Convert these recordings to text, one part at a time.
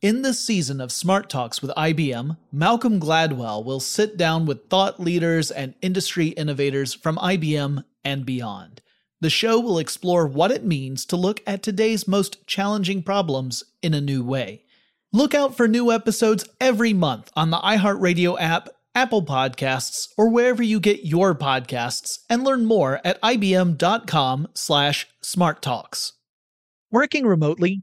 In this season of Smart Talks with IBM, Malcolm Gladwell will sit down with thought leaders and industry innovators from IBM and beyond. The show will explore what it means to look at today's most challenging problems in a new way. Look out for new episodes every month on the iHeartRadio app, Apple Podcasts, or wherever you get your podcasts, and learn more at ibm.com/smarttalks. Working remotely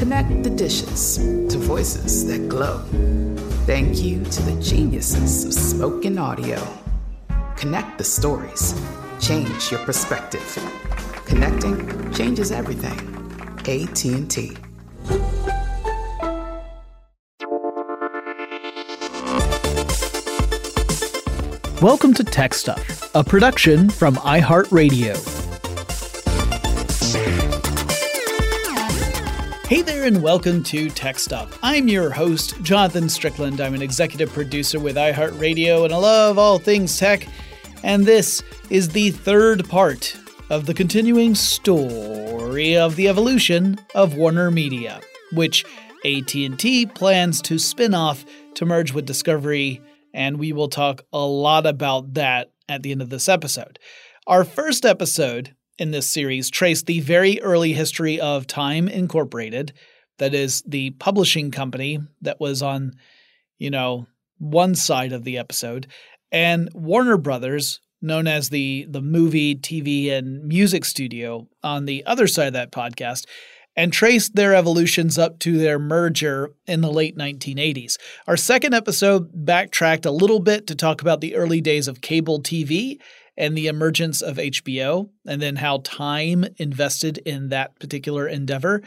Connect the dishes to voices that glow. Thank you to the geniuses of spoken audio. Connect the stories. Change your perspective. Connecting changes everything. AT&T. Welcome to Tech Stuff, a production from iHeartRadio. Hey there, and welcome to Tech Stuff. I'm your host, Jonathan Strickland. I'm an executive producer with iHeartRadio, and I love all things tech. And this is the third part of the continuing story of the evolution of Warner Media, which AT&T plans to spin off to merge with Discovery, and we will talk a lot about that at the end of this episode. Our first episode in this series trace the very early history of Time Incorporated, that is the publishing company that was on, you know, one side of the episode, and Warner Brothers, known as the the movie, TV, and music studio on the other side of that podcast, and traced their evolutions up to their merger in the late 1980s. Our second episode backtracked a little bit to talk about the early days of cable TV and the emergence of HBO, and then how Time invested in that particular endeavor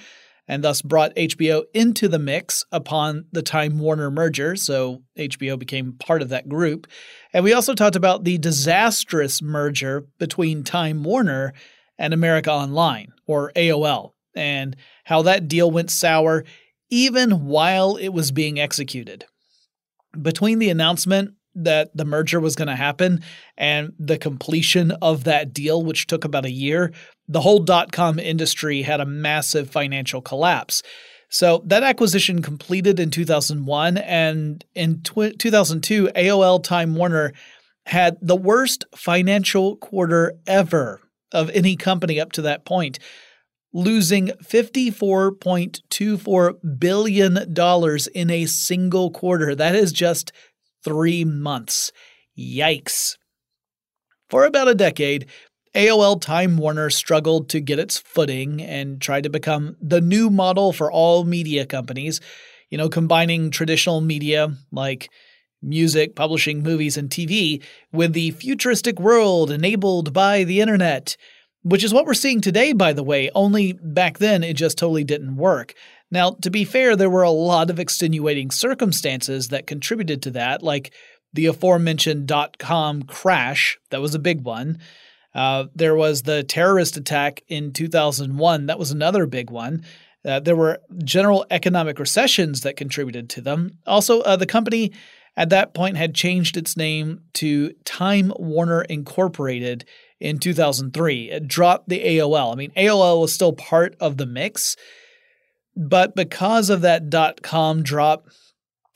and thus brought HBO into the mix upon the Time Warner merger. So HBO became part of that group. And we also talked about the disastrous merger between Time Warner and America Online, or AOL, and how that deal went sour even while it was being executed. Between the announcement that the merger was going to happen and the completion of that deal, which took about a year, the whole dot com industry had a massive financial collapse. So that acquisition completed in 2001, and in tw- 2002, AOL Time Warner had the worst financial quarter ever of any company up to that point, losing $54.24 billion in a single quarter. That is just three months. Yikes. For about a decade, AOL Time Warner struggled to get its footing and tried to become the new model for all media companies, you know, combining traditional media like music, publishing, movies, and TV with the futuristic world enabled by the internet, which is what we're seeing today, by the way, only back then it just totally didn't work. Now, to be fair, there were a lot of extenuating circumstances that contributed to that, like the aforementioned dot com crash, that was a big one. Uh, there was the terrorist attack in 2001, that was another big one. Uh, there were general economic recessions that contributed to them. Also, uh, the company at that point had changed its name to Time Warner Incorporated in 2003. It dropped the AOL. I mean, AOL was still part of the mix, but because of that dot com drop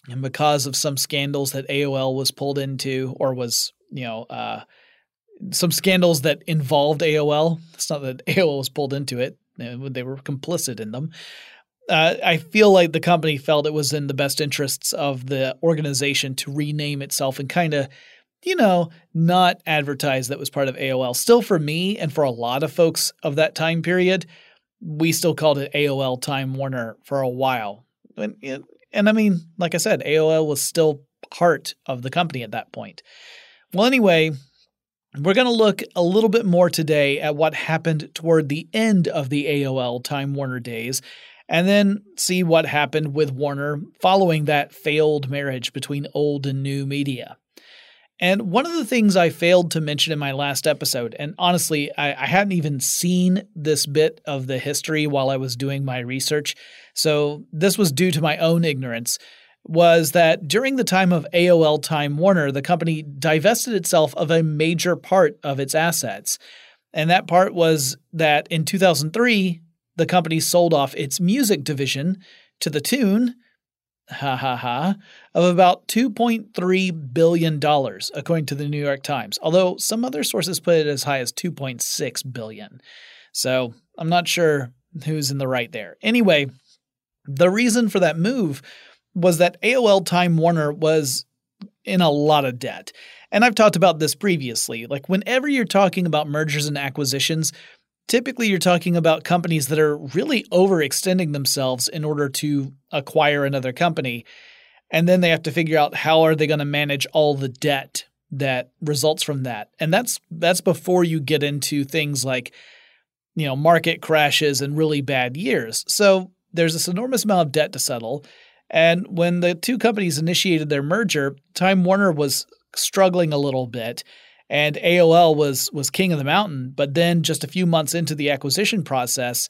and because of some scandals that AOL was pulled into or was, you know, uh, some scandals that involved AOL, it's not that AOL was pulled into it, they were complicit in them. Uh, I feel like the company felt it was in the best interests of the organization to rename itself and kind of, you know, not advertise that was part of AOL. Still, for me and for a lot of folks of that time period, we still called it AOL Time Warner for a while. And, and I mean, like I said, AOL was still part of the company at that point. Well, anyway, we're going to look a little bit more today at what happened toward the end of the AOL Time Warner days, and then see what happened with Warner following that failed marriage between old and new media. And one of the things I failed to mention in my last episode, and honestly, I, I, hadn't even seen this bit of the history while I was doing my research, so this was due to my own ignorance, was that during the time of AOL Time Warner, the company divested itself of a major part of its assets. And that part was that in 2003, the company sold off its music division to the tune, ha ha ha, of about $2.3 billion, according to the New York Times, although some other sources put it as high as $2.6 billion. So I'm not sure who's in the right there. Anyway, the reason for that move was that AOL Time Warner was in a lot of debt. And I've talked about this previously. Like, whenever you're talking about mergers and acquisitions, typically you're talking about companies that are really overextending themselves in order to acquire another company. And then they have to figure out how are they going to manage all the debt that results from that. And that's that's before you get into things like you know, market crashes and really bad years. So there's this enormous amount of debt to settle. And when the two companies initiated their merger, Time Warner was struggling a little bit and AOL was was king of the mountain, but then just a few months into the acquisition process,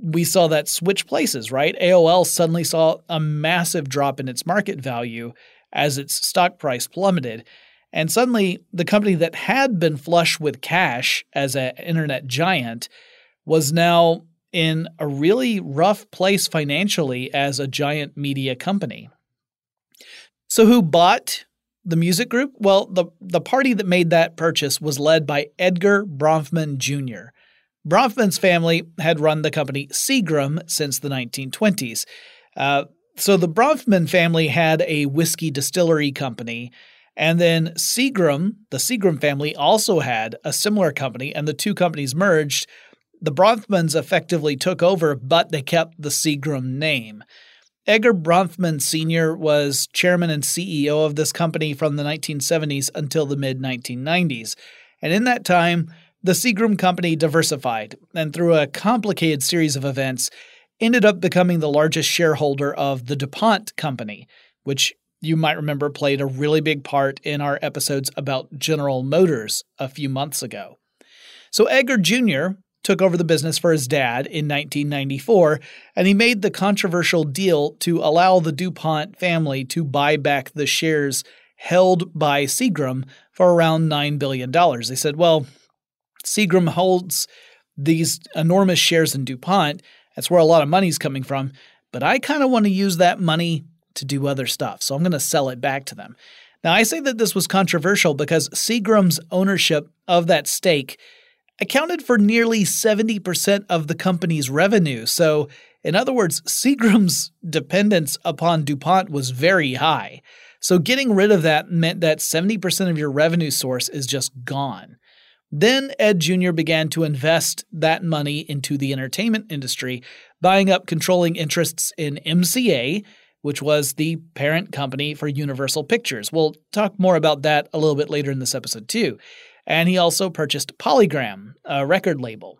we saw that switch places, right? AOL suddenly saw a massive drop in its market value as its stock price plummeted. And suddenly, the company that had been flush with cash as an internet giant was now in a really rough place financially as a giant media company. So, who bought the music group? Well, the, the party that made that purchase was led by Edgar Bronfman Jr. Bronfman's family had run the company Seagram since the 1920s. Uh, so, the Bronfman family had a whiskey distillery company. And then Seagram, the Seagram family, also had a similar company, and the two companies merged the Bronfmans effectively took over, but they kept the Seagram name. Edgar Bronfman Sr. was chairman and CEO of this company from the 1970s until the mid 1990s. And in that time, the Seagram company diversified and, through a complicated series of events, ended up becoming the largest shareholder of the DuPont company, which you might remember played a really big part in our episodes about General Motors a few months ago. So Edgar Jr took over the business for his dad in 1994, and he made the controversial deal to allow the DuPont family to buy back the shares held by Seagram for around $9 billion. They said, well, Seagram holds these enormous shares in DuPont. That's where a lot of money's coming from. But I kind of want to use that money to do other stuff. So I'm going to sell it back to them. Now, I say that this was controversial because Seagram's ownership of that stake accounted for nearly 70% of the company's revenue. So, in other words, Seagram's dependence upon DuPont was very high. So, getting rid of that meant that 70% of your revenue source is just gone. Then Ed Jr. began to invest that money into the entertainment industry, buying up controlling interests in MCA, which was the parent company for Universal Pictures. We'll talk more about that a little bit later in this episode, too. And he also purchased Polygram, a record label.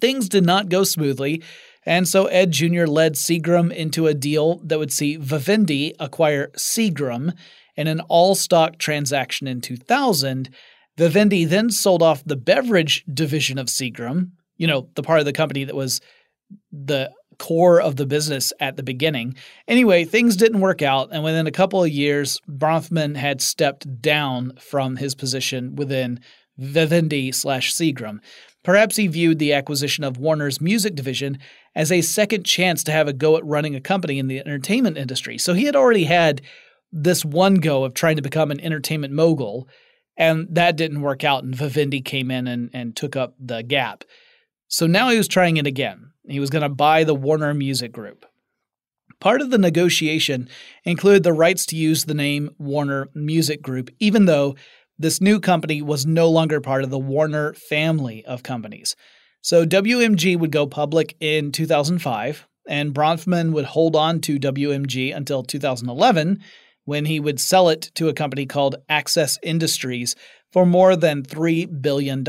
Things did not go smoothly, and so Ed Jr. led Seagram into a deal that would see Vivendi acquire Seagram in an all stock transaction in 2000. Vivendi then sold off the beverage division of Seagram, you know, the part of the company that was the core of the business at the beginning. Anyway, things didn't work out, and within a couple of years, Bronfman had stepped down from his position within Vivendi slash Seagram. Perhaps he viewed the acquisition of Warner's music division as a second chance to have a go at running a company in the entertainment industry. So he had already had this one go of trying to become an entertainment mogul, and that didn't work out, and Vivendi came in and, and took up the gap. So now he was trying it again. He was going to buy the Warner Music Group. Part of the negotiation included the rights to use the name Warner Music Group, even though this new company was no longer part of the Warner family of companies. So WMG would go public in 2005, and Bronfman would hold on to WMG until 2011 when he would sell it to a company called Access Industries for more than $3 billion.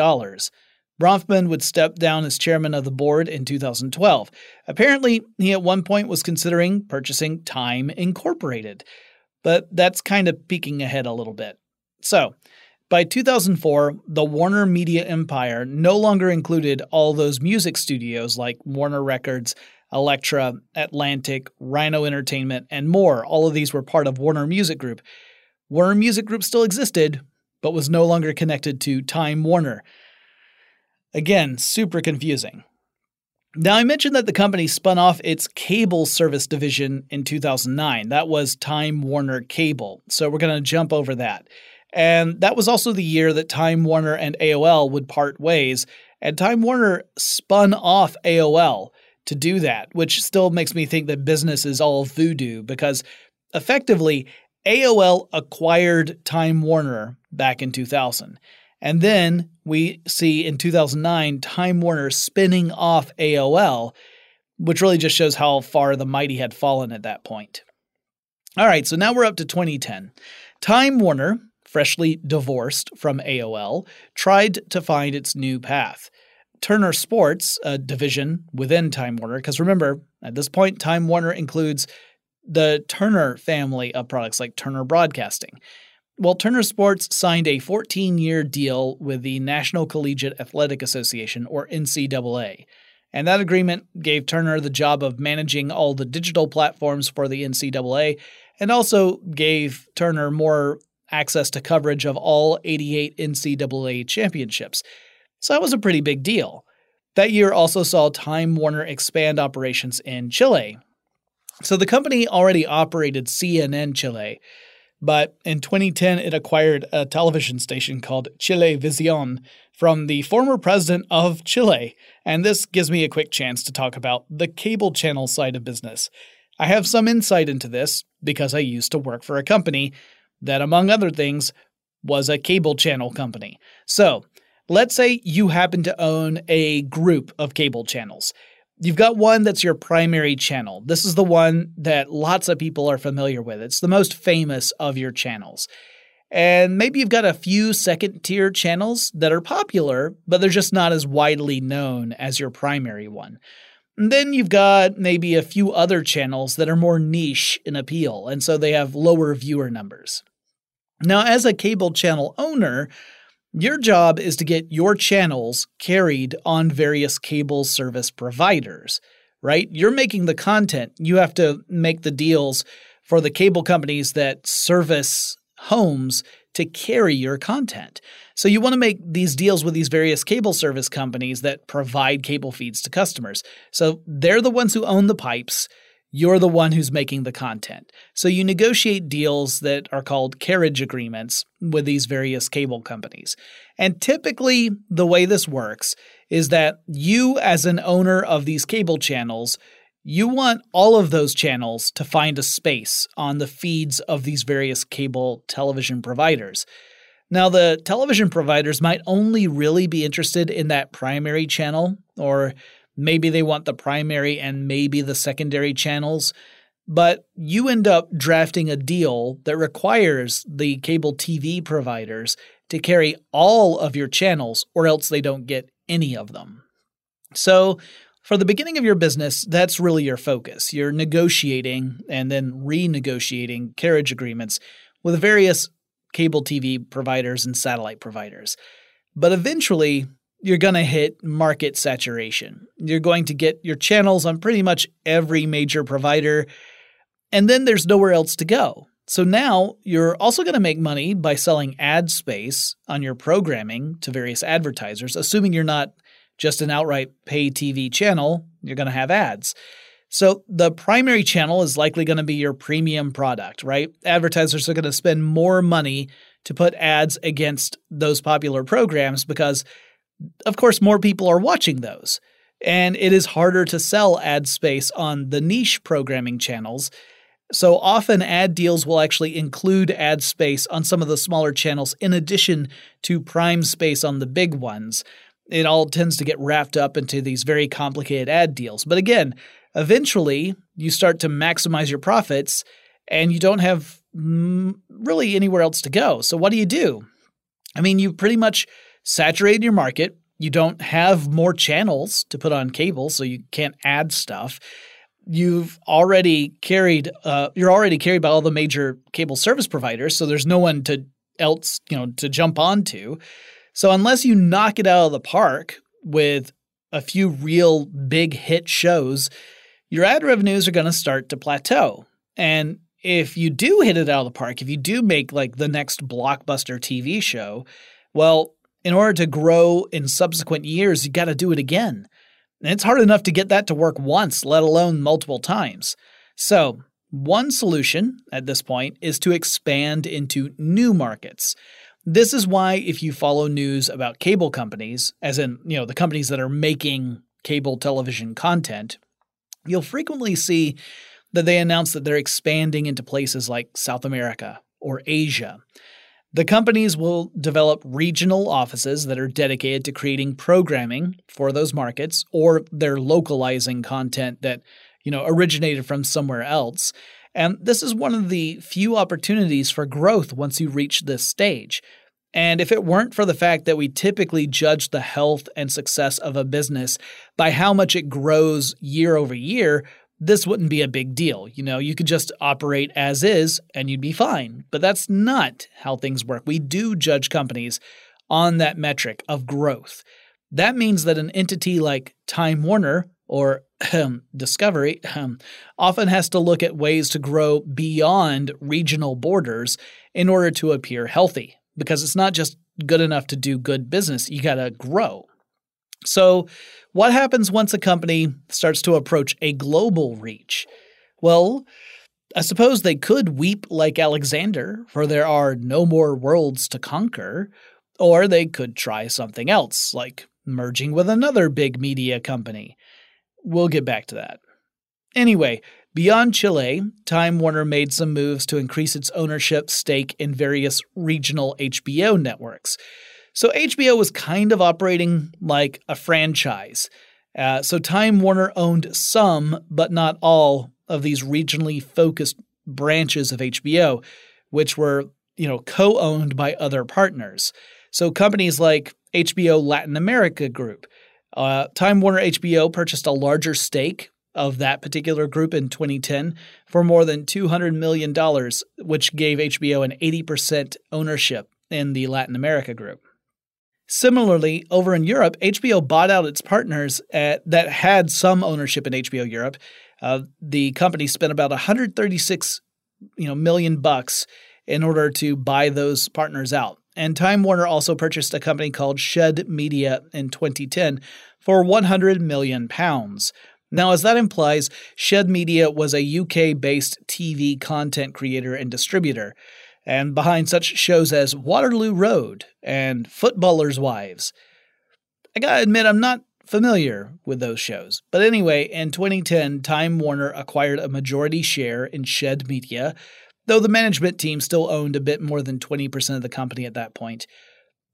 Bronfman would step down as chairman of the board in 2012. Apparently, he at one point was considering purchasing Time Incorporated, but that's kind of peeking ahead a little bit. So, by 2004, the Warner Media empire no longer included all those music studios like Warner Records, Elektra, Atlantic, Rhino Entertainment, and more. All of these were part of Warner Music Group. Warner Music Group still existed, but was no longer connected to Time Warner. Again, super confusing. Now, I mentioned that the company spun off its cable service division in 2009. That was Time Warner Cable. So we're going to jump over that. And that was also the year that Time Warner and AOL would part ways. And Time Warner spun off AOL to do that, which still makes me think that business is all voodoo because effectively AOL acquired Time Warner back in 2000. And then we see in 2009 Time Warner spinning off AOL, which really just shows how far the mighty had fallen at that point. All right, so now we're up to 2010. Time Warner freshly divorced from AOL, tried to find its new path. Turner Sports, a division within Time Warner, because remember, at this point, Time Warner includes the Turner family of products like Turner Broadcasting. Well, Turner Sports signed a 14 year deal with the National Collegiate Athletic Association, or NCAA. And that agreement gave Turner the job of managing all the digital platforms for the NCAA and also gave Turner more access to coverage of all 88 NCAA championships. So that was a pretty big deal. That year also saw Time Warner expand operations in Chile. So the company already operated CNN Chile, but in 2010 it acquired a television station called Chilevisión from the former president of Chile. And this gives me a quick chance to talk about the cable channel side of business. I have some insight into this because I used to work for a company that, among other things, was a cable channel company. So, let's say you happen to own a group of cable channels. You've got one that's your primary channel. This is the one that lots of people are familiar with. It's the most famous of your channels. And maybe you've got a few second tier channels that are popular, but they're just not as widely known as your primary one. And then you've got maybe a few other channels that are more niche in appeal, and so they have lower viewer numbers. Now, as a cable channel owner, your job is to get your channels carried on various cable service providers, right? You're making the content. You have to make the deals for the cable companies that service homes to carry your content. So you want to make these deals with these various cable service companies that provide cable feeds to customers. So they're the ones who own the pipes. You're the one who's making the content. So you negotiate deals that are called carriage agreements with these various cable companies. And typically, the way this works is that you, as an owner of these cable channels, you want all of those channels to find a space on the feeds of these various cable television providers. Now, the television providers might only really be interested in that primary channel or Maybe they want the primary and maybe the secondary channels. but you end up drafting a deal that requires the cable TV providers to carry all of your channels, or else they don't get any of them. So, for the beginning of your business, that's really your focus. You're negotiating and then renegotiating carriage agreements with various cable TV providers and satellite providers. But eventually, you're going to hit market saturation. You're going to get your channels on pretty much every major provider, and then there's nowhere else to go. So now you're also going to make money by selling ad space on your programming to various advertisers, assuming you're not just an outright pay TV channel, you're going to have ads. So the primary channel is likely going to be your premium product, right? Advertisers are going to spend more money to put ads against those popular programs because, of course, more people are watching those. And it is harder to sell ad space on the niche programming channels. So often, ad deals will actually include ad space on some of the smaller channels in addition to prime space on the big ones it all tends to get wrapped up into these very complicated ad deals. But again, eventually you start to maximize your profits and you don't have mm, really anywhere else to go. So what do you do? I mean, you pretty much saturated your market. You don't have more channels to put on cable, so you can't add stuff. You've already carried, uh, you're already carried by all the major cable service providers, so there's no one to else, you know, to jump onto. So unless you knock it out of the park with a few real big hit shows, your ad revenues are going to start to plateau. And if you do hit it out of the park, if you do make like the next blockbuster TV show, well, in order to grow in subsequent years, you got to do it again. And it's hard enough to get that to work once, let alone multiple times. So, one solution at this point is to expand into new markets. This is why, if you follow news about cable companies, as in, you know, the companies that are making cable television content, you'll frequently see that they announce that they're expanding into places like South America or Asia. The companies will develop regional offices that are dedicated to creating programming for those markets, or they're localizing content that, you know, originated from somewhere else. And this is one of the few opportunities for growth once you reach this stage. And if it weren't for the fact that we typically judge the health and success of a business by how much it grows year over year, this wouldn't be a big deal. You know, you could just operate as is and you'd be fine. But that's not how things work. We do judge companies on that metric of growth. That means that an entity like Time Warner or Discovery often has to look at ways to grow beyond regional borders in order to appear healthy because it's not just good enough to do good business, you got to grow. So, what happens once a company starts to approach a global reach? Well, I suppose they could weep like Alexander, for there are no more worlds to conquer, or they could try something else, like merging with another big media company. We'll get back to that. Anyway, beyond Chile, Time Warner made some moves to increase its ownership stake in various regional HBO networks. So HBO was kind of operating like a franchise. Uh, so Time Warner owned some, but not all, of these regionally focused branches of HBO, which were, you know, co-owned by other partners. So companies like HBO Latin America Group, uh, Time Warner HBO purchased a larger stake of that particular group in 2010 for more than $200 million, which gave HBO an 80% ownership in the Latin America group. Similarly, over in Europe, HBO bought out its partners at, that had some ownership in HBO Europe. Uh, the company spent about 136 you know, million bucks in order to buy those partners out. And Time Warner also purchased a company called Shed Media in 2010 for 100 million pounds. Now, as that implies, Shed Media was a UK based TV content creator and distributor, and behind such shows as Waterloo Road and Footballers' Wives. I gotta admit, I'm not familiar with those shows. But anyway, in 2010, Time Warner acquired a majority share in Shed Media, though the management team still owned a bit more than 20% of the company at that point.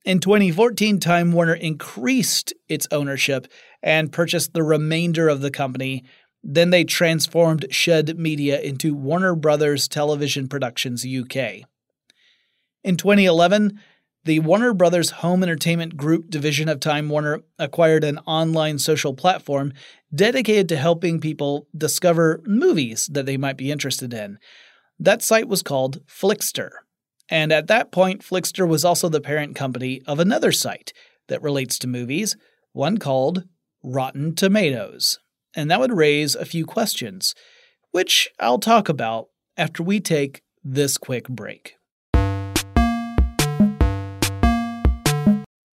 In 2014, Time Warner increased its ownership and purchased the remainder of the company Then they transformed Shed Media into Warner Brothers Television Productions UK. In 2011, the Warner Brothers Home Entertainment Group division of Time Warner acquired an online social platform dedicated to helping people discover movies that they might be interested in. That site was called Flixster. And at that point, Flixster was also the parent company of another site that relates to movies, one called Rotten Tomatoes. And that would raise a few questions, which I'll talk about after we take this quick break.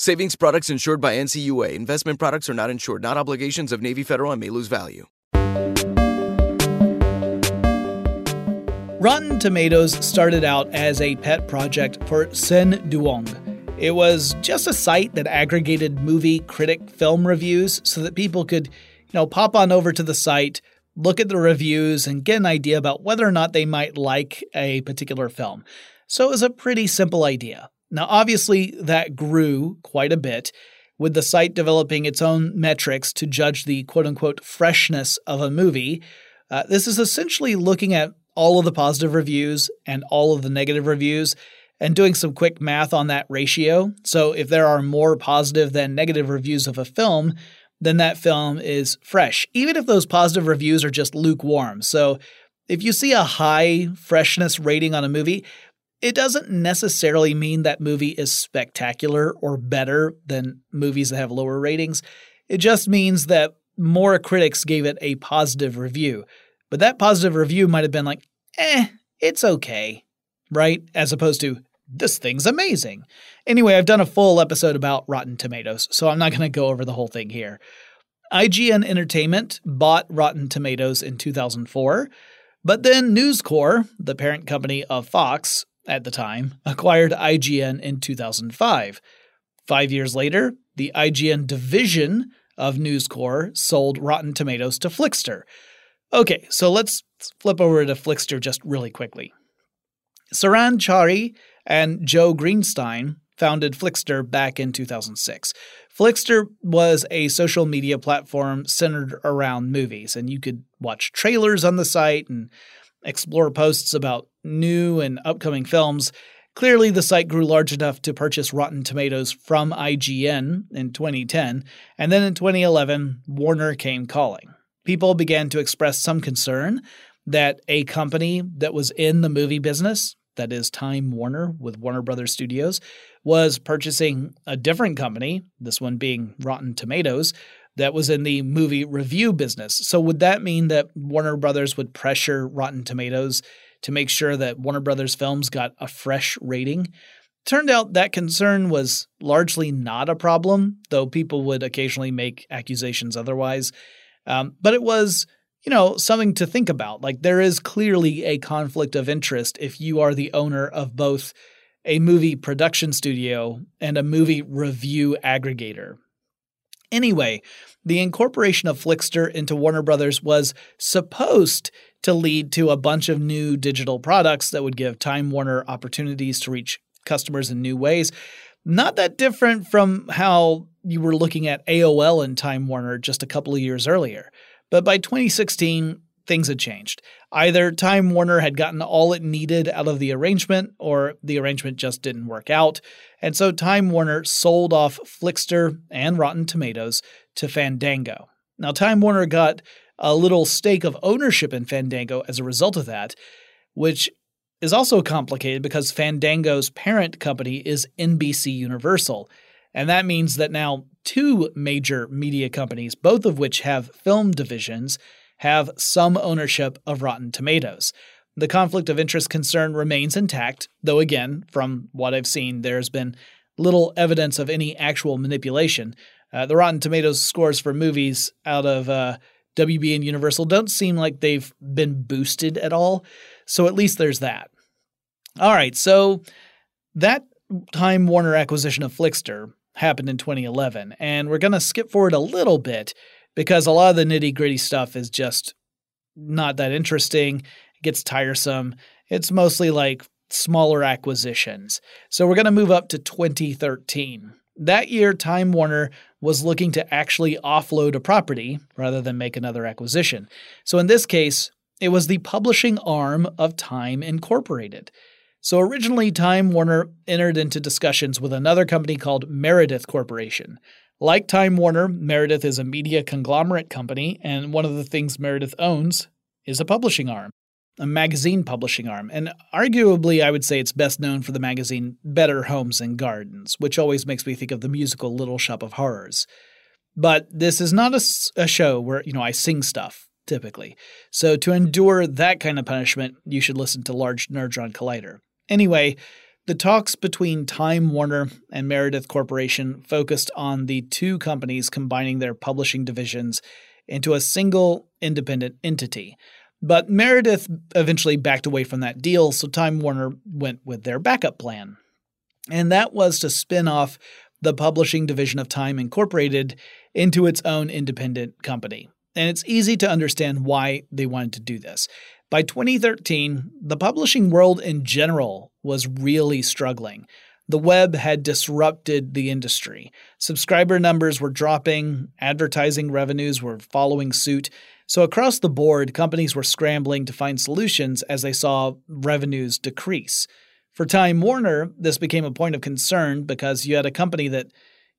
Savings products insured by NCUA. Investment products are not insured, not obligations of Navy Federal and may lose value. Rotten Tomatoes started out as a pet project for Senh Duong. It was just a site that aggregated movie critic film reviews so that people could, you know, pop on over to the site, look at the reviews, and get an idea about whether or not they might like a particular film. So it was a pretty simple idea. Now, obviously, that grew quite a bit, with the site developing its own metrics to judge the quote unquote freshness of a movie. Uh, this is essentially looking at all of the positive reviews and all of the negative reviews and doing some quick math on that ratio. So, if there are more positive than negative reviews of a film, then that film is fresh, even if those positive reviews are just lukewarm. So, if you see a high freshness rating on a movie, it doesn't necessarily mean that movie is spectacular or better than movies that have lower ratings. It just means that more critics gave it a positive review. But that positive review might have been like, eh, it's okay, right? As opposed to, this thing's amazing. Anyway, I've done a full episode about Rotten Tomatoes, so I'm not going to go over the whole thing here. IGN Entertainment bought Rotten Tomatoes in 2004, but then News Corp, the parent company of Fox, at the time, acquired IGN in 2005. Five years later, the IGN division of News Corp sold Rotten Tomatoes to Flixster. Okay, so let's flip over to Flixster just really quickly. Saran Chari and Joe Greenstein founded Flixster back in 2006. Flixster was a social media platform centered around movies, and you could watch trailers on the site and explore posts about new and upcoming films. Clearly, the site grew large enough to purchase Rotten Tomatoes from IGN in 2010, and then in 2011, Warner came calling. People began to express some concern that a company that was in the movie business, that is Time Warner with Warner Brothers Studios, was purchasing a different company, this one being Rotten Tomatoes, that was in the movie review business. So would that mean that Warner Brothers would pressure Rotten Tomatoes to make sure that Warner Brothers films got a fresh rating? Turned out that concern was largely not a problem, though people would occasionally make accusations otherwise. Um, but it was, you know, something to think about. Like there is clearly a conflict of interest if you are the owner of both a movie production studio and a movie review aggregator. Anyway, the incorporation of Flixster into Warner Brothers was supposed to lead to a bunch of new digital products that would give Time Warner opportunities to reach customers in new ways. Not that different from how you were looking at AOL and Time Warner just a couple of years earlier. But by 2016, things had changed. Either Time Warner had gotten all it needed out of the arrangement, or the arrangement just didn't work out. And so Time Warner sold off Flixster and Rotten Tomatoes to Fandango. Now, Time Warner got a little stake of ownership in Fandango as a result of that, which is also complicated because Fandango's parent company is NBC Universal. And that means that now two major media companies, both of which have film divisions, have some ownership of Rotten Tomatoes. The conflict of interest concern remains intact, though, again, from what I've seen, there's been little evidence of any actual manipulation. Uh, the Rotten Tomatoes scores for movies out of uh, WB and Universal don't seem like they've been boosted at all, so at least there's that. All right, so that Time Warner acquisition of Flixster happened in 2011, and we're going to skip forward a little bit because a lot of the nitty gritty stuff is just not that interesting. It gets tiresome. It's mostly like smaller acquisitions. So we're going to move up to 2013. That year, Time Warner was looking to actually offload a property rather than make another acquisition. So in this case, it was the publishing arm of Time Incorporated. So originally, Time Warner entered into discussions with another company called Meredith Corporation. Like Time Warner, Meredith is a media conglomerate company, and one of the things Meredith owns is a publishing arm, a magazine publishing arm. And arguably, I would say it's best known for the magazine Better Homes and Gardens, which always makes me think of the musical Little Shop of Horrors. But this is not a, a show where, you know, I sing stuff typically. So to endure that kind of punishment, you should listen to Large Nerdron Collider. Anyway, the talks between Time Warner and Meredith Corporation focused on the two companies combining their publishing divisions into a single independent entity. But Meredith eventually backed away from that deal, so Time Warner went with their backup plan. And that was to spin off the publishing division of Time Incorporated into its own independent company. And it's easy to understand why they wanted to do this. By 2013, the publishing world in general was really struggling. The web had disrupted the industry. Subscriber numbers were dropping, advertising revenues were following suit. So, across the board, companies were scrambling to find solutions as they saw revenues decrease. For Time Warner, this became a point of concern because you had a company that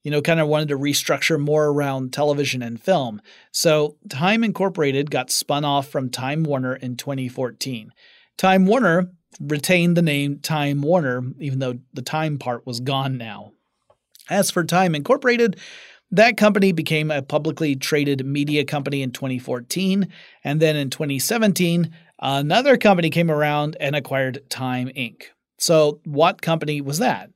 you know, kind of wanted to restructure more around television and film. So Time Incorporated got spun off from Time Warner in 2014. Time Warner retained the name Time Warner, even though the time part was gone now. As for Time Incorporated, that company became a publicly traded media company in 2014. And then in 2017, another company came around and acquired Time Inc. So, what company was that?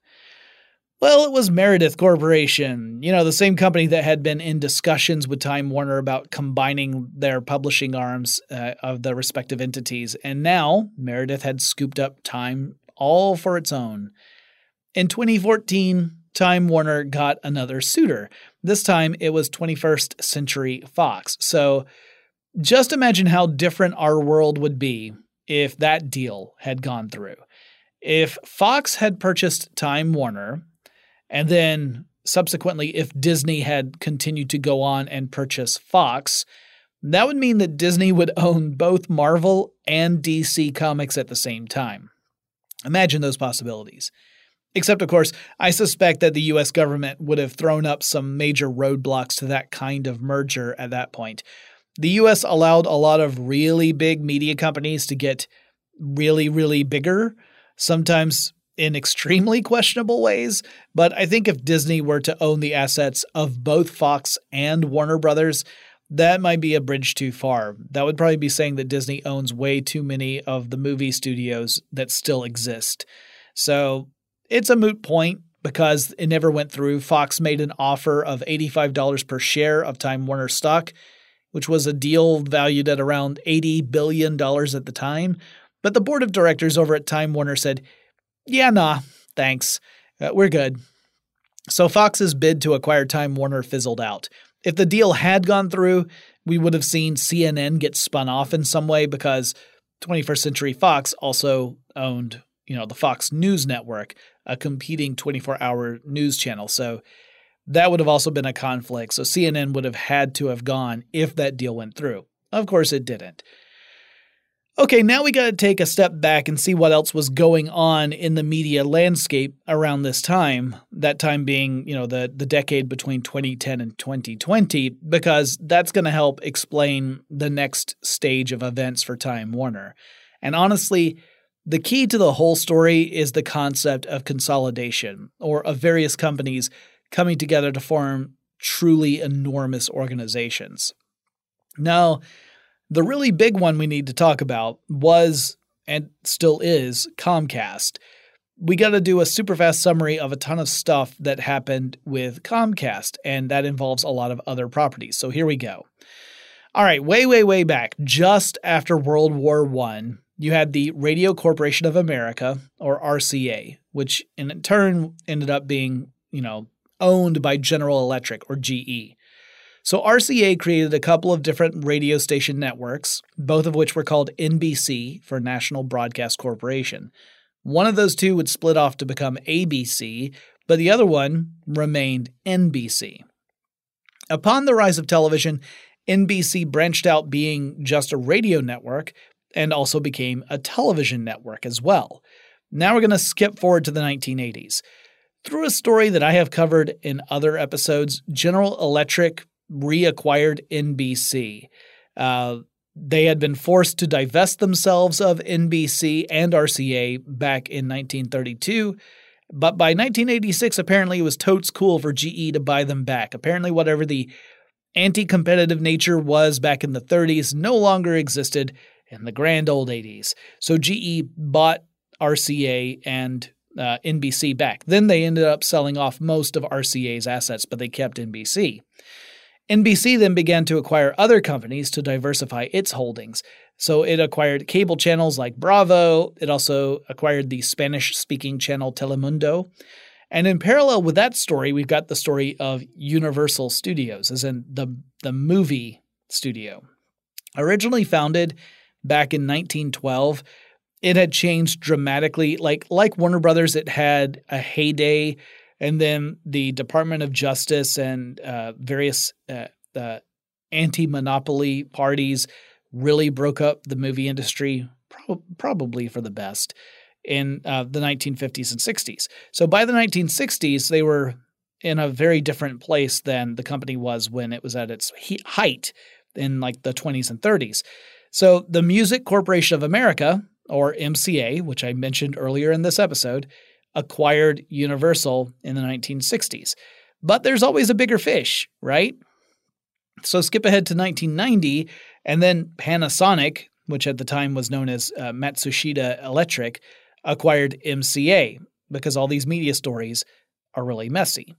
Well, it was Meredith Corporation, you know, the same company that had been in discussions with Time Warner about combining their publishing arms uh, of the respective entities. And now Meredith had scooped up Time all for its own. In 2014, Time Warner got another suitor. This time it was 21st Century Fox. So just imagine how different our world would be if that deal had gone through. If Fox had purchased Time Warner, and then subsequently, if Disney had continued to go on and purchase Fox, that would mean that Disney would own both Marvel and DC Comics at the same time. Imagine those possibilities. Except, of course, I suspect that the US government would have thrown up some major roadblocks to that kind of merger at that point. The US allowed a lot of really big media companies to get really, really bigger, sometimes in extremely questionable ways. But I think if Disney were to own the assets of both Fox and Warner Brothers, that might be a bridge too far. That would probably be saying that Disney owns way too many of the movie studios that still exist. So it's a moot point because it never went through. Fox made an offer of $85 per share of Time Warner stock, which was a deal valued at around $80 billion at the time. But the board of directors over at Time Warner said, yeah, nah, thanks. Uh, we're good. So Fox's bid to acquire Time Warner fizzled out. If the deal had gone through, we would have seen CNN get spun off in some way because 21st Century Fox also owned, you know, the Fox News Network, a competing 24-hour news channel. So that would have also been a conflict. So CNN would have had to have gone if that deal went through. Of course it didn't. Okay, now we got to take a step back and see what else was going on in the media landscape around this time. That time being, you know, the the decade between 2010 and 2020 because that's going to help explain the next stage of events for Time Warner. And honestly, the key to the whole story is the concept of consolidation or of various companies coming together to form truly enormous organizations. Now, the really big one we need to talk about was and still is Comcast. We got to do a super fast summary of a ton of stuff that happened with Comcast, and that involves a lot of other properties. So here we go. All right, way, way, way back, just after World War I, you had the Radio Corporation of America, or RCA, which in turn ended up being, you know, owned by General Electric, or GE. So RCA created a couple of different radio station networks, both of which were called NBC for National Broadcast Corporation. One of those two would split off to become ABC, but the other one remained NBC. Upon the rise of television, NBC branched out being just a radio network and also became a television network as well. Now we're going to skip forward to the 1980s. Through a story that I have covered in other episodes, General Electric reacquired NBC. Uh, they had been forced to divest themselves of NBC and RCA back in 1932. But by 1986, apparently it was totes cool for GE to buy them back. Apparently, whatever the anti competitive nature was back in the 30s no longer existed in the grand old 80s. So GE bought RCA and uh, NBC back. Then they ended up selling off most of RCA's assets, but they kept NBC. NBC then began to acquire other companies to diversify its holdings. So it acquired cable channels like Bravo. It also acquired the Spanish speaking channel Telemundo. And in parallel with that story, we've got the story of Universal Studios, as in the, the movie studio. Originally founded back in 1912, it had changed dramatically. Like like Warner Brothers, it had a heyday and then the Department of Justice and uh, various uh, anti-monopoly parties really broke up the movie industry, pro- probably for the best, in uh, the 1950s and 60s. So by the 1960s, they were in a very different place than the company was when it was at its he- height in like the 20s and 30s. So the Music Corporation of America, or MCA, which I mentioned earlier in this episode, acquired Universal in the 1960s. But there's always a bigger fish, right? So skip ahead to 1990, and then Panasonic, which at the time was known as uh, Matsushita Electric, acquired MCA because all these media stories are really messy.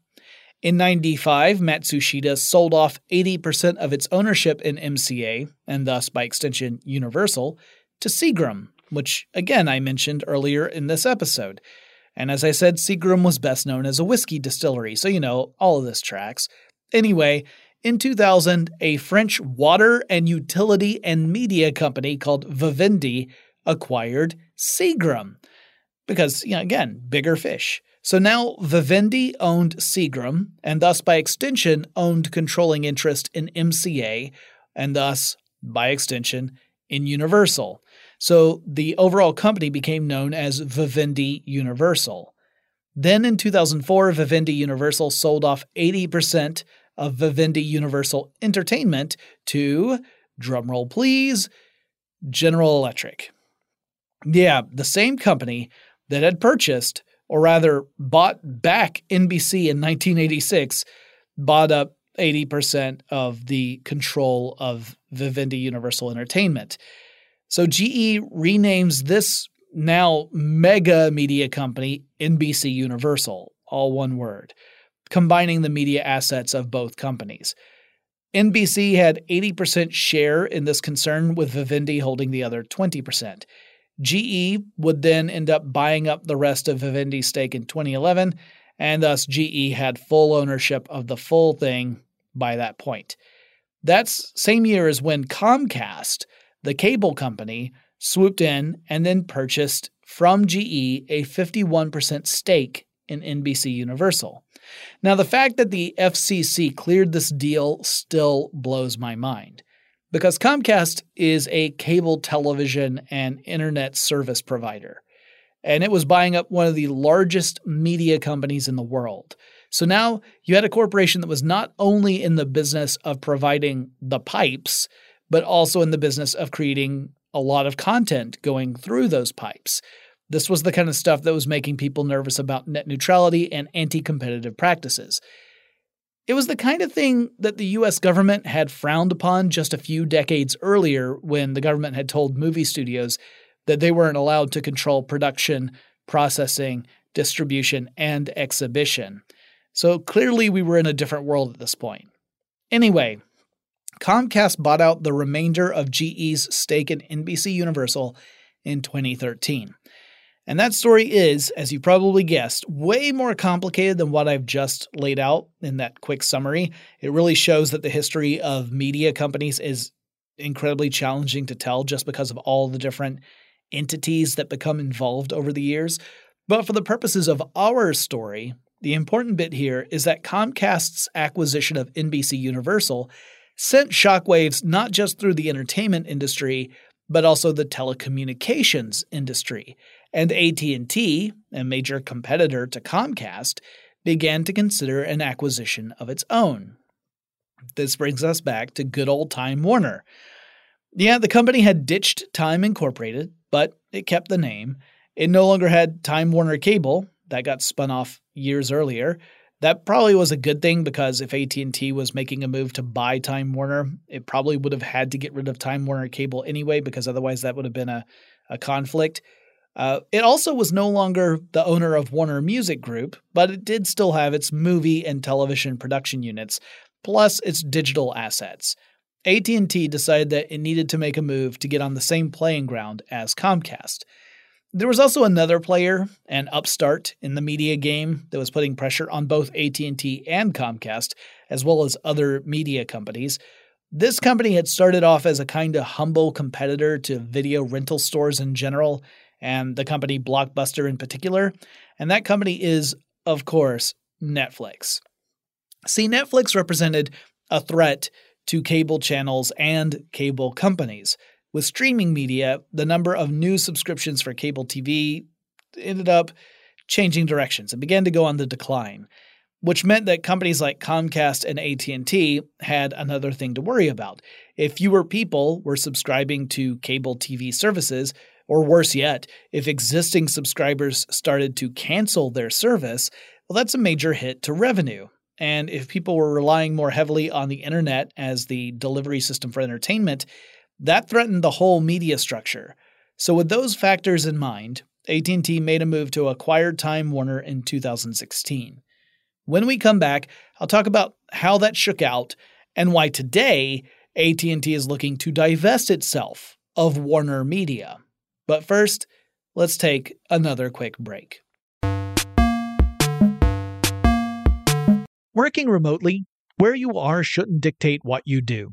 In 95, Matsushita sold off 80% of its ownership in MCA, and thus by extension Universal, to Seagram, which again I mentioned earlier in this episode. And as I said, Seagram was best known as a whiskey distillery, so you know, all of this tracks. Anyway, in 2000, a French water and utility and media company called Vivendi acquired Seagram. Because, you know, again, bigger fish. So now Vivendi owned Seagram, and thus by extension owned controlling interest in MCA, and thus, by extension, in Universal. So the overall company became known as Vivendi Universal. Then in 2004, Vivendi Universal sold off 80% of Vivendi Universal Entertainment to, drumroll please, General Electric. Yeah, the same company that had purchased, or rather bought back NBC in 1986, bought up 80% of the control of Vivendi Universal Entertainment. So GE renames this now mega media company NBC Universal, all one word, combining the media assets of both companies. NBC had 80% share in this concern, with Vivendi holding the other 20%. GE would then end up buying up the rest of Vivendi's stake in 2011, and thus GE had full ownership of the full thing by that point. That's same year as when Comcast, the cable company, swooped in and then purchased from GE a 51% stake in NBC Universal. Now, the fact that the FCC cleared this deal still blows my mind because Comcast is a cable television and internet service provider, and it was buying up one of the largest media companies in the world. So now you had a corporation that was not only in the business of providing the pipes, but also in the business of creating a lot of content going through those pipes. This was the kind of stuff that was making people nervous about net neutrality and anti competitive practices. It was the kind of thing that the US government had frowned upon just a few decades earlier when the government had told movie studios that they weren't allowed to control production, processing, distribution, and exhibition. So clearly, we were in a different world at this point. Anyway, Comcast bought out the remainder of GE's stake in NBC Universal in 2013. And that story is, as you probably guessed, way more complicated than what I've just laid out in that quick summary. It really shows that the history of media companies is incredibly challenging to tell just because of all the different entities that become involved over the years. But for the purposes of our story, the important bit here is that Comcast's acquisition of NBC Universal sent shockwaves not just through the entertainment industry, but also the telecommunications industry. And AT&T, a major competitor to Comcast, began to consider an acquisition of its own. This brings us back to good old Time Warner. Yeah, the company had ditched Time Incorporated, but it kept the name. It no longer had Time Warner Cable, that got spun off years earlier. That probably was a good thing because if AT&T was making a move to buy Time Warner, it probably would have had to get rid of Time Warner Cable anyway because otherwise that would have been a, a conflict. Uh, it also was no longer the owner of Warner Music Group, but it did still have its movie and television production units, plus its digital assets. AT&T decided that it needed to make a move to get on the same playing ground as Comcast. There was also another player, an upstart in the media game that was putting pressure on both AT&T and Comcast, as well as other media companies. This company had started off as a kind of humble competitor to video rental stores in general, and the company Blockbuster in particular, and that company is, of course, Netflix. See, Netflix represented a threat to cable channels and cable companies. With streaming media, the number of new subscriptions for cable TV ended up changing directions and began to go on the decline, which meant that companies like Comcast and AT&T had another thing to worry about. If fewer people were subscribing to cable TV services, or worse yet, if existing subscribers started to cancel their service, well that's a major hit to revenue. And if people were relying more heavily on the internet as the delivery system for entertainment, that threatened the whole media structure. So with those factors in mind, AT&T made a move to acquire Time Warner in 2016. When we come back, I'll talk about how that shook out and why today AT&T is looking to divest itself of Warner Media. But first, let's take another quick break. Working remotely, where you are shouldn't dictate what you do.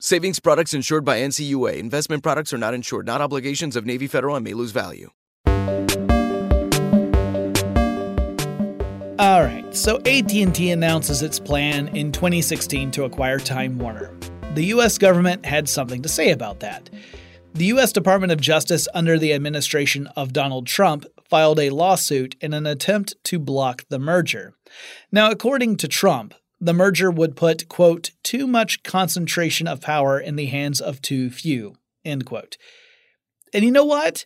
Savings products insured by NCUA. Investment products are not insured, not obligations of Navy Federal and may lose value. All right, so AT&T announces its plan in 2016 to acquire Time Warner. The US government had something to say about that. The US Department of Justice under the administration of Donald Trump filed a lawsuit in an attempt to block the merger. Now, according to Trump, the merger would put, quote, too much concentration of power in the hands of too few, end quote. And you know what?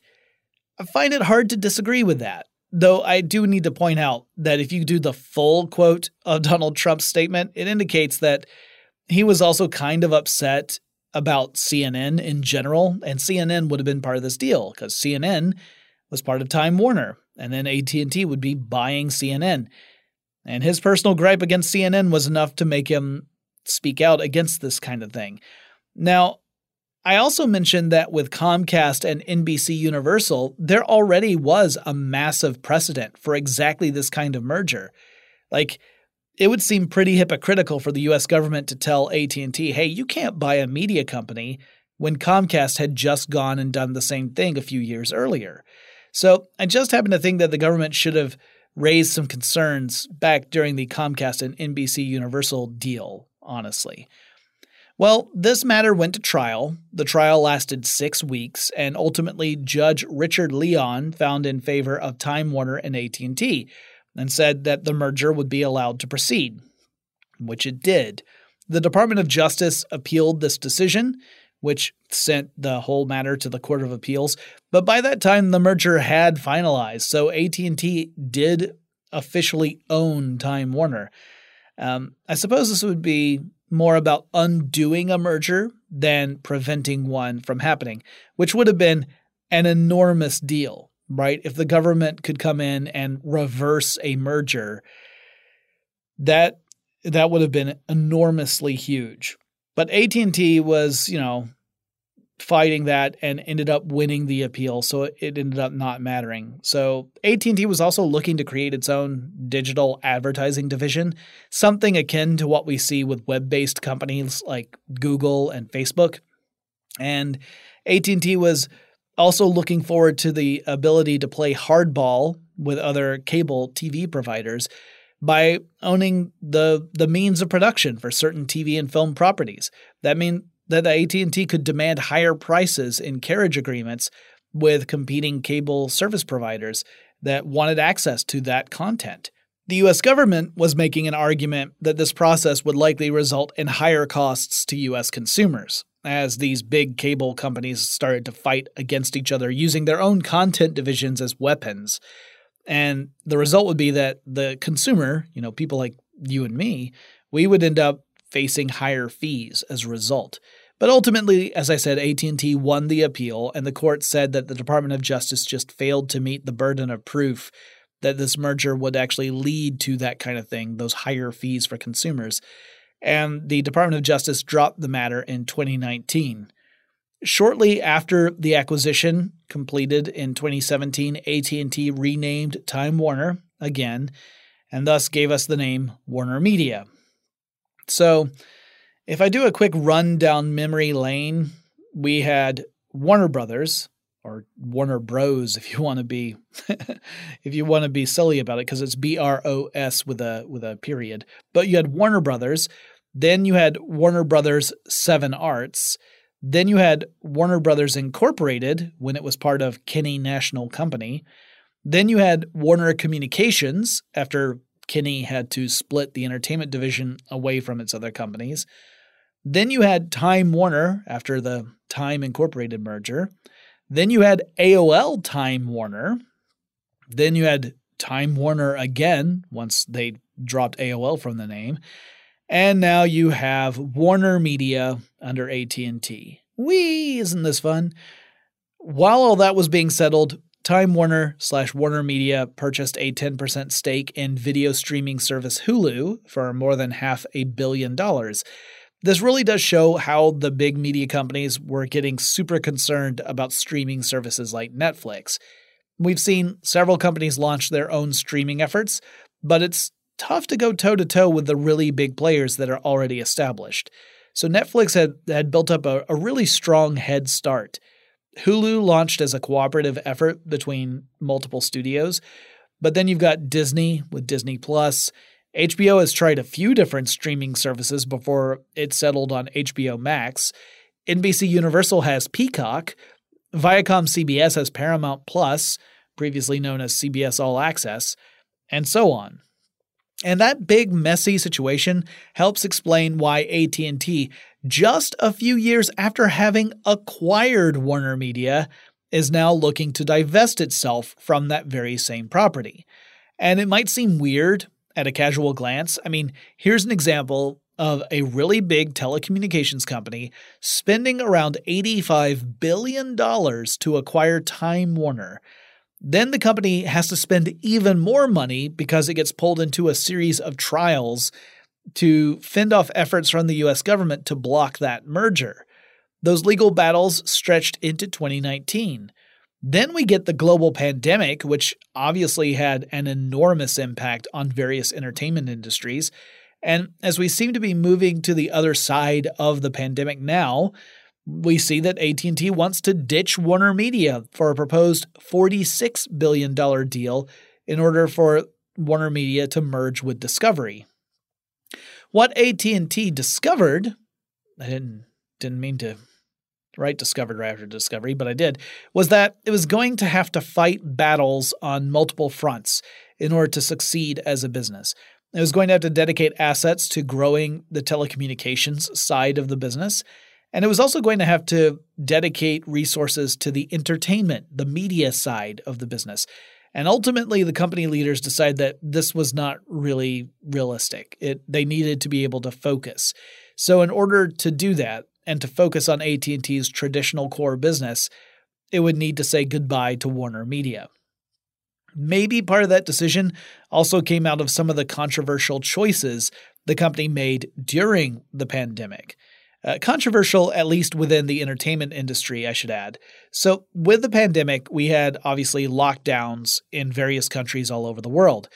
I find it hard to disagree with that. Though I do need to point out that if you do the full quote of Donald Trump's statement, it indicates that he was also kind of upset about CNN in general, and CNN would have been part of this deal because CNN was part of Time Warner, and then AT&T would be buying CNN. And his personal gripe against CNN was enough to make him speak out against this kind of thing. Now, I also mentioned that with Comcast and NBC Universal, there already was a massive precedent for exactly this kind of merger. Like, it would seem pretty hypocritical for the US government to tell AT&T, "Hey, you can't buy a media company," when Comcast had just gone and done the same thing a few years earlier. So, I just happen to think that the government should have raised some concerns back during the Comcast and NBC Universal deal, honestly. Well, this matter went to trial. The trial lasted six weeks, and ultimately, Judge Richard Leon found in favor of Time Warner and AT&T, and said that the merger would be allowed to proceed, which it did. The Department of Justice appealed this decision, which sent the whole matter to the Court of Appeals. But by that time, the merger had finalized, so AT&T did officially own Time Warner. Um, I suppose this would be more about undoing a merger than preventing one from happening, which would have been an enormous deal, right? If the government could come in and reverse a merger, that that would have been enormously huge. But AT&T was, you know, fighting that and ended up winning the appeal, so it ended up not mattering. So AT&T was also looking to create its own digital advertising division, something akin to what we see with web-based companies like Google and Facebook. And AT&T was also looking forward to the ability to play hardball with other cable TV providers by owning the the means of production for certain TV and film properties. That mean that the AT&T could demand higher prices in carriage agreements with competing cable service providers that wanted access to that content. The US government was making an argument that this process would likely result in higher costs to US consumers as these big cable companies started to fight against each other using their own content divisions as weapons. And the result would be that the consumer, you know, people like you and me, we would end up facing higher fees as a result. But ultimately, as I said, AT&T won the appeal and the court said that the Department of Justice just failed to meet the burden of proof that this merger would actually lead to that kind of thing, those higher fees for consumers. And the Department of Justice dropped the matter in 2019. Shortly after the acquisition completed in 2017, AT&T renamed Time Warner again and thus gave us the name Warner Media. So, if I do a quick run down memory lane, we had Warner Brothers or Warner Bros if you want to be if you want to be silly about it because it's B R O S with a with a period. But you had Warner Brothers, then you had Warner Brothers 7 Arts, then you had Warner Brothers Incorporated when it was part of Kinney National Company. Then you had Warner Communications after Kinney had to split the entertainment division away from its other companies. Then you had Time Warner after the Time Incorporated merger. Then you had AOL Time Warner. Then you had Time Warner again once they dropped AOL from the name. And now you have Warner Media under AT&T. Wee, isn't this fun? While all that was being settled, Time Warner slash Warner Media purchased a 10% stake in video streaming service Hulu for more than half a billion dollars. This really does show how the big media companies were getting super concerned about streaming services like Netflix. We've seen several companies launch their own streaming efforts, but it's tough to go toe to toe with the really big players that are already established. So Netflix had, had built up a, a really strong head start. Hulu launched as a cooperative effort between multiple studios, but then you've got Disney with Disney Plus. HBO has tried a few different streaming services before it settled on HBO Max. NBC Universal has Peacock. Viacom CBS has Paramount Plus, previously known as CBS All Access, and so on. And that big messy situation helps explain why AT&T just a few years after having acquired Warner Media is now looking to divest itself from that very same property. And it might seem weird at a casual glance. I mean, here's an example of a really big telecommunications company spending around $85 billion to acquire Time Warner. Then the company has to spend even more money because it gets pulled into a series of trials to fend off efforts from the US government to block that merger. Those legal battles stretched into 2019. Then we get the global pandemic, which obviously had an enormous impact on various entertainment industries. And as we seem to be moving to the other side of the pandemic now, we see that AT&T wants to ditch Warner Media for a proposed $46 billion deal in order for Warner Media to merge with Discovery. What AT&T discovered, I didn't didn't mean to write discovered right after discovery, but I did, was that it was going to have to fight battles on multiple fronts in order to succeed as a business. It was going to have to dedicate assets to growing the telecommunications side of the business and it was also going to have to dedicate resources to the entertainment, the media side of the business. And ultimately, the company leaders decided that this was not really realistic. It, they needed to be able to focus. So, in order to do that and to focus on AT&T's traditional core business, it would need to say goodbye to Warner Media. Maybe part of that decision also came out of some of the controversial choices the company made during the pandemic. Uh, controversial, at least within the entertainment industry, I should add. So, with the pandemic, we had obviously lockdowns in various countries all over the world.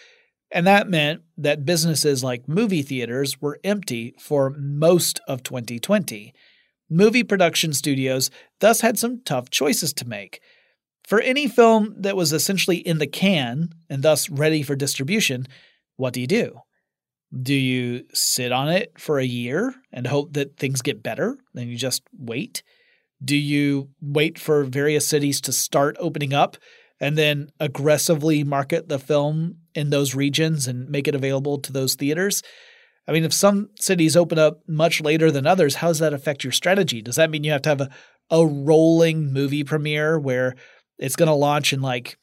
And that meant that businesses like movie theaters were empty for most of 2020. Movie production studios thus had some tough choices to make. For any film that was essentially in the can and thus ready for distribution, what do you do? Do you sit on it for a year and hope that things get better? Then you just wait? Do you wait for various cities to start opening up and then aggressively market the film in those regions and make it available to those theaters? I mean, if some cities open up much later than others, how does that affect your strategy? Does that mean you have to have a, a rolling movie premiere where it's going to launch in like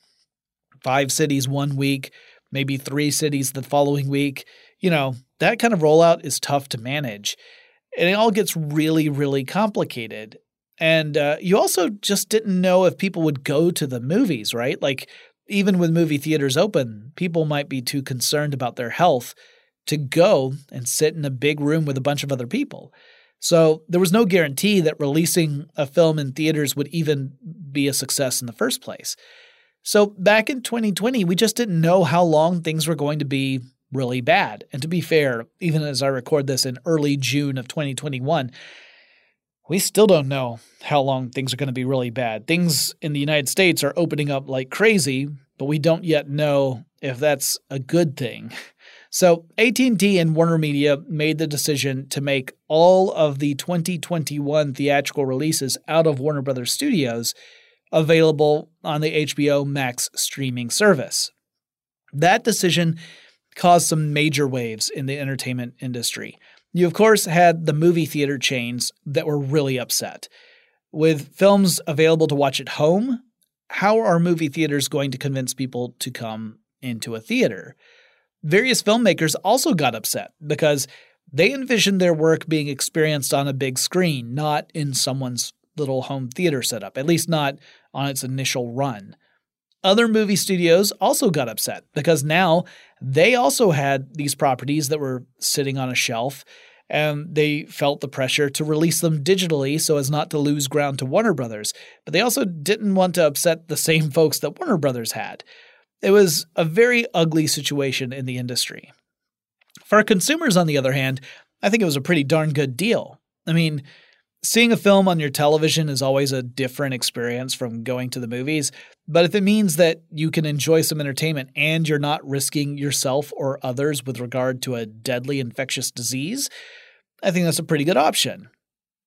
five cities one week, maybe three cities the following week? You know, that kind of rollout is tough to manage. And it all gets really, really complicated. And uh, you also just didn't know if people would go to the movies, right? Like, even with movie theaters open, people might be too concerned about their health to go and sit in a big room with a bunch of other people. So there was no guarantee that releasing a film in theaters would even be a success in the first place. So back in 2020, we just didn't know how long things were going to be really bad. And to be fair, even as I record this in early June of 2021, we still don't know how long things are going to be really bad. Things in the United States are opening up like crazy, but we don't yet know if that's a good thing. So, AT&T and Warner Media made the decision to make all of the 2021 theatrical releases out of Warner Brothers Studios available on the HBO Max streaming service. That decision caused some major waves in the entertainment industry. You, of course, had the movie theater chains that were really upset. With films available to watch at home, how are movie theaters going to convince people to come into a theater? Various filmmakers also got upset because they envisioned their work being experienced on a big screen, not in someone's little home theater setup, at least not on its initial run. Other movie studios also got upset because now they also had these properties that were sitting on a shelf and they felt the pressure to release them digitally so as not to lose ground to Warner Brothers. But they also didn't want to upset the same folks that Warner Brothers had. It was a very ugly situation in the industry. For consumers, on the other hand, I think it was a pretty darn good deal. I mean, Seeing a film on your television is always a different experience from going to the movies, but if it means that you can enjoy some entertainment and you're not risking yourself or others with regard to a deadly infectious disease, I think that's a pretty good option.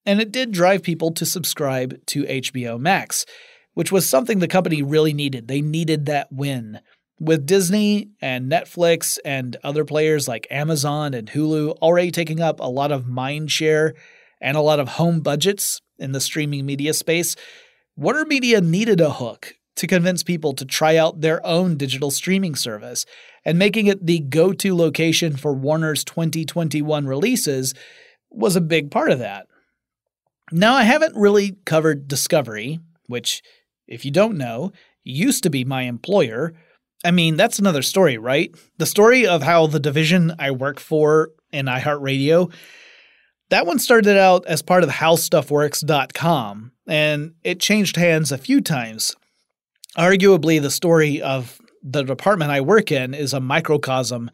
And it did drive people to subscribe to HBO Max, which was something the company really needed. They needed that win. With Disney and Netflix and other players like Amazon and Hulu already taking up a lot of mind share and a lot of home budgets in the streaming media space, Warner Media needed a hook to convince people to try out their own digital streaming service, and making it the go to location for Warner's 2021 releases was a big part of that. Now, I haven't really covered Discovery, which, if you don't know, used to be my employer. I mean, that's another story, right? The story of how the division I work for in iHeartRadio that one started out as part of HowStuffWorks.com, and it changed hands a few times. Arguably, the story of the department I work in is a microcosm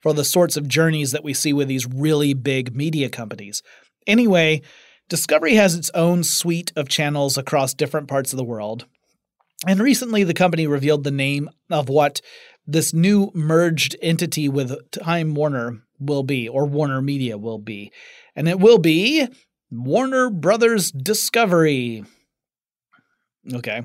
for the sorts of journeys that we see with these really big media companies. Anyway, Discovery has its own suite of channels across different parts of the world. And recently, the company revealed the name of what this new merged entity with Time Warner will be, or Warner Media will be and it will be Warner Brothers Discovery. Okay.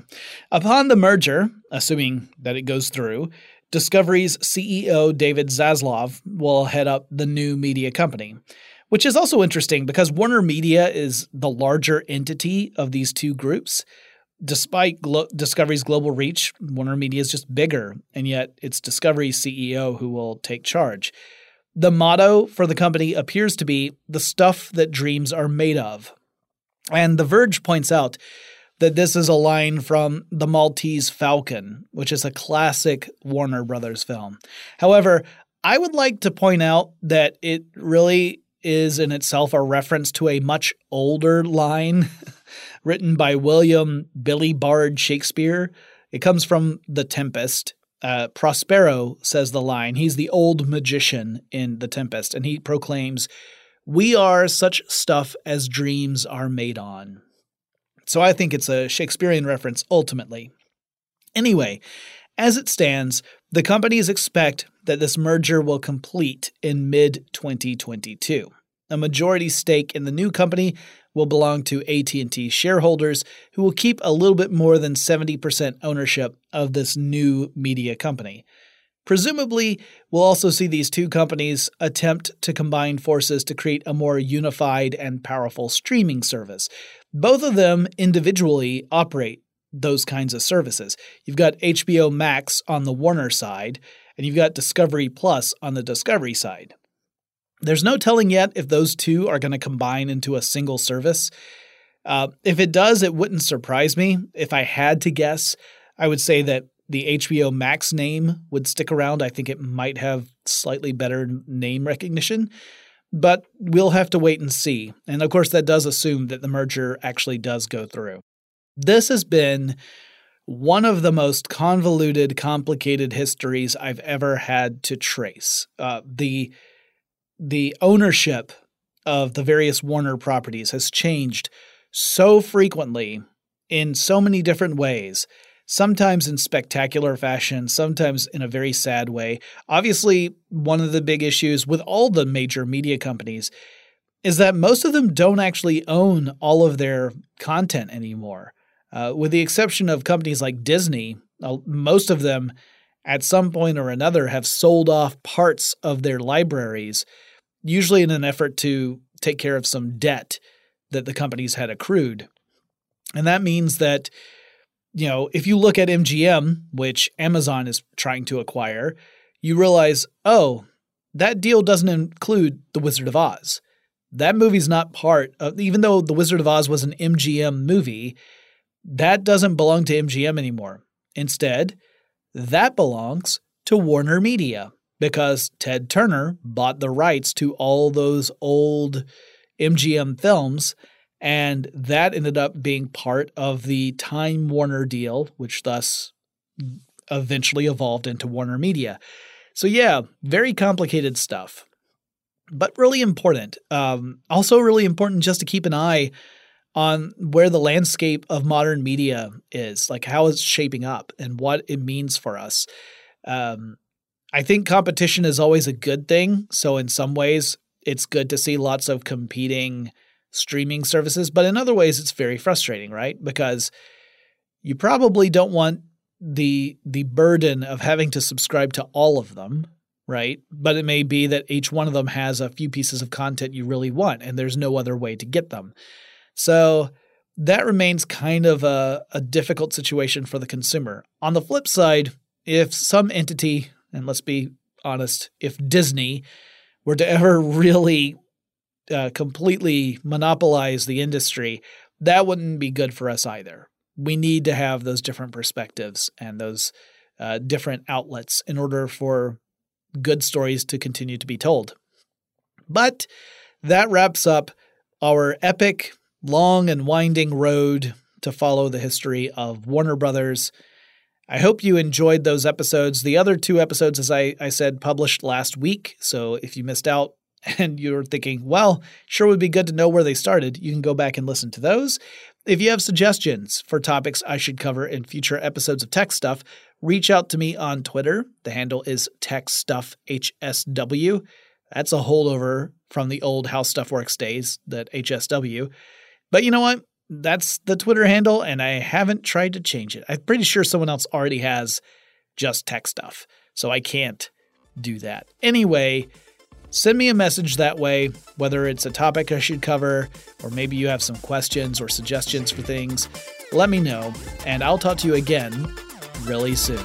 Upon the merger, assuming that it goes through, Discovery's CEO David Zaslav will head up the new media company, which is also interesting because Warner Media is the larger entity of these two groups. Despite Glo- Discovery's global reach, Warner Media is just bigger, and yet it's Discovery's CEO who will take charge. The motto for the company appears to be the stuff that dreams are made of. And The Verge points out that this is a line from The Maltese Falcon, which is a classic Warner Brothers film. However, I would like to point out that it really is in itself a reference to a much older line written by William Billy Bard Shakespeare. It comes from The Tempest. Uh, Prospero says the line. He's the old magician in The Tempest, and he proclaims, We are such stuff as dreams are made on. So I think it's a Shakespearean reference ultimately. Anyway, as it stands, the companies expect that this merger will complete in mid 2022. A majority stake in the new company will belong to AT&T shareholders who will keep a little bit more than 70% ownership of this new media company. Presumably, we'll also see these two companies attempt to combine forces to create a more unified and powerful streaming service. Both of them individually operate those kinds of services. You've got HBO Max on the Warner side, and you've got Discovery Plus on the Discovery side. There's no telling yet if those two are going to combine into a single service. Uh, if it does, it wouldn't surprise me. If I had to guess, I would say that the HBO Max name would stick around. I think it might have slightly better name recognition, but we'll have to wait and see. And of course, that does assume that the merger actually does go through. This has been one of the most convoluted, complicated histories I've ever had to trace. Uh, the the ownership of the various Warner properties has changed so frequently in so many different ways, sometimes in spectacular fashion, sometimes in a very sad way. Obviously, one of the big issues with all the major media companies is that most of them don't actually own all of their content anymore. Uh, with the exception of companies like Disney, uh, most of them at some point or another have sold off parts of their libraries usually in an effort to take care of some debt that the companies had accrued. And that means that, you know, if you look at MGM, which Amazon is trying to acquire, you realize, oh, that deal doesn't include The Wizard of Oz. That movie's not part of, even though The Wizard of Oz was an MGM movie, that doesn't belong to MGM anymore. Instead, that belongs to Warner Media because Ted Turner bought the rights to all those old MGM films. And that ended up being part of the Time Warner deal, which thus eventually evolved into Warner Media. So, yeah, very complicated stuff, but really important. Um, also, really important just to keep an eye on where the landscape of modern media is, like how it's shaping up and what it means for us. Um, I think competition is always a good thing. So, in some ways, it's good to see lots of competing streaming services. But in other ways, it's very frustrating, right? Because you probably don't want the the burden of having to subscribe to all of them, right? But it may be that each one of them has a few pieces of content you really want, and there's no other way to get them. So that remains kind of a, a difficult situation for the consumer. On the flip side, if some entity and let's be honest, if Disney were to ever really uh, completely monopolize the industry, that wouldn't be good for us either. We need to have those different perspectives and those uh, different outlets in order for good stories to continue to be told. But that wraps up our epic, long, and winding road to follow the history of Warner Brothers I hope you enjoyed those episodes. The other two episodes, as I, I said, published last week. So if you missed out and you're thinking, well, sure would be good to know where they started, you can go back and listen to those. If you have suggestions for topics I should cover in future episodes of Tech Stuff, reach out to me on Twitter. The handle is TechStuffHSW. That's a holdover from the old How Stuff Works days, that HSW. But you know what? That's the Twitter handle, and I haven't tried to change it. I'm pretty sure someone else already has just tech stuff, so I can't do that. Anyway, send me a message that way, whether it's a topic I should cover, or maybe you have some questions or suggestions for things. Let me know, and I'll talk to you again really soon.